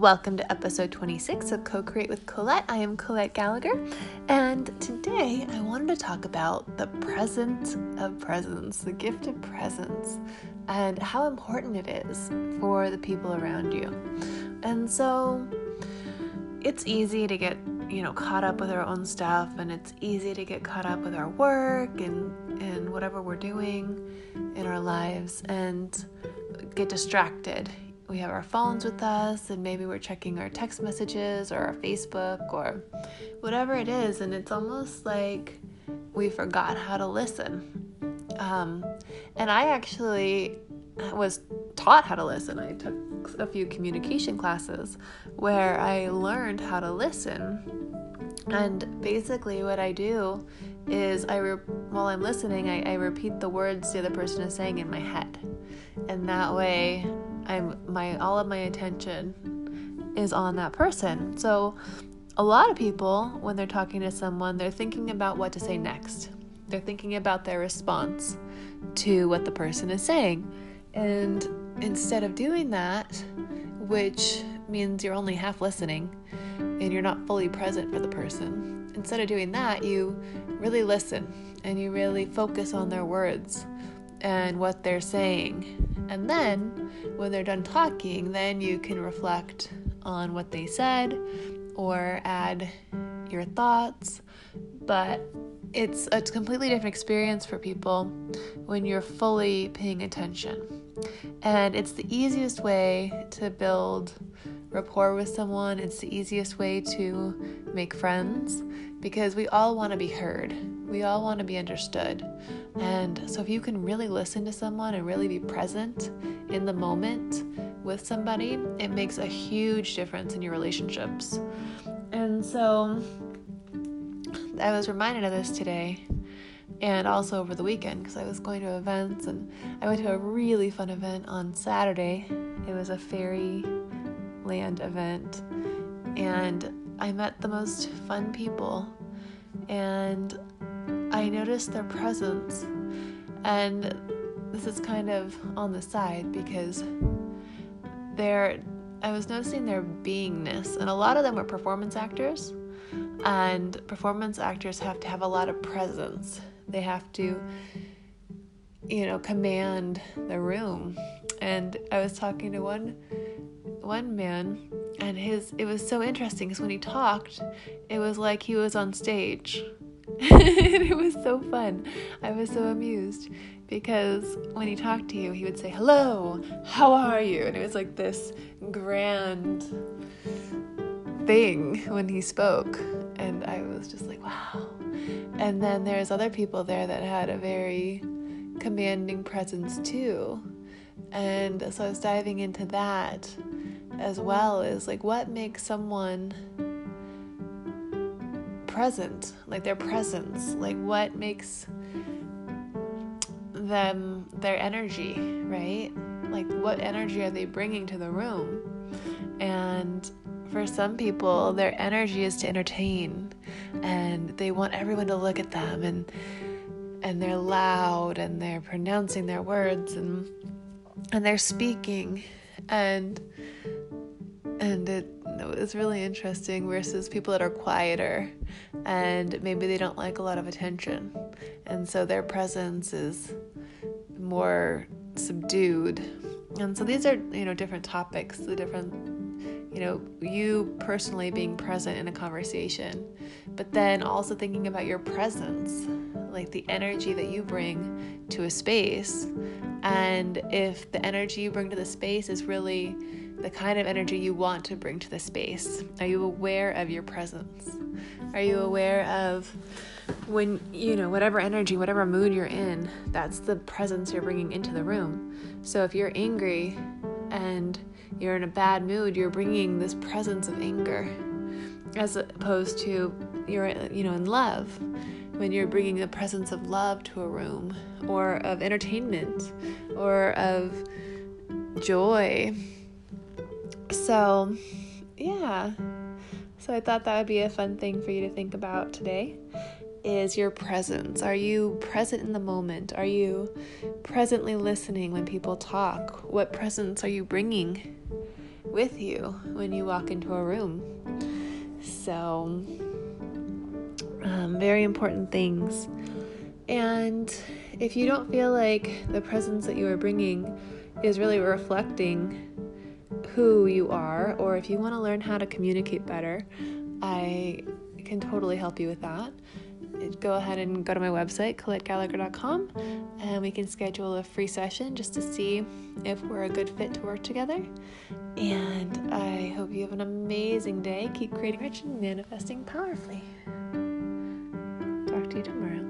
Welcome to episode 26 of Co Create with Colette. I am Colette Gallagher, and today I wanted to talk about the present of presence, the gift of presence, and how important it is for the people around you. And so it's easy to get, you know, caught up with our own stuff, and it's easy to get caught up with our work and, and whatever we're doing in our lives and get distracted we have our phones with us and maybe we're checking our text messages or our Facebook or whatever it is, and it's almost like we forgot how to listen. Um, and I actually was taught how to listen. I took a few communication classes where I learned how to listen. And basically, what I do is I re- while I'm listening, I, I repeat the words the other person is saying in my head, and that way I'm my all of my attention is on that person. So a lot of people when they're talking to someone, they're thinking about what to say next. They're thinking about their response to what the person is saying. And instead of doing that, which means you're only half listening and you're not fully present for the person, instead of doing that, you really listen and you really focus on their words and what they're saying and then, when they're done talking, then you can reflect on what they said or add your thoughts. But it's a completely different experience for people when you're fully paying attention. And it's the easiest way to build rapport with someone, it's the easiest way to make friends because we all want to be heard. We all want to be understood. And so, if you can really listen to someone and really be present in the moment with somebody, it makes a huge difference in your relationships. And so, I was reminded of this today and also over the weekend because I was going to events and I went to a really fun event on Saturday. It was a fairy land event and I met the most fun people and I noticed their presence. And this is kind of on the side because they're I was noticing their beingness, and a lot of them were performance actors. And performance actors have to have a lot of presence. They have to, you know, command the room. And I was talking to one one man, and his it was so interesting because when he talked, it was like he was on stage it was so fun. I was so amused because when he talked to you, he would say, Hello, how are you? And it was like this grand thing when he spoke. And I was just like, Wow. And then there's other people there that had a very commanding presence too. And so I was diving into that as well as like what makes someone present, like their presence, like what makes them their energy, right? Like what energy are they bringing to the room? And for some people, their energy is to entertain and they want everyone to look at them and and they're loud and they're pronouncing their words and and they're speaking and and it it's really interesting versus people that are quieter and maybe they don't like a lot of attention. And so their presence is more subdued. And so these are you know different topics the different you know you personally being present in a conversation but then also thinking about your presence like the energy that you bring to a space. And if the energy you bring to the space is really the kind of energy you want to bring to the space? Are you aware of your presence? Are you aware of when, you know, whatever energy, whatever mood you're in, that's the presence you're bringing into the room. So if you're angry and you're in a bad mood, you're bringing this presence of anger as opposed to you're, you know, in love. When you're bringing the presence of love to a room or of entertainment or of joy so, yeah. So I thought that would be a fun thing for you to think about today is your presence. Are you present in the moment? Are you presently listening when people talk? What presence are you bringing with you when you walk into a room. So, um, very important things. And if you don't feel like the presence that you are bringing is really reflecting who you are, or if you want to learn how to communicate better, I can totally help you with that. Go ahead and go to my website, ColetteGallagher.com, and we can schedule a free session just to see if we're a good fit to work together. And I hope you have an amazing day. Keep creating rich and manifesting powerfully. Talk to you tomorrow.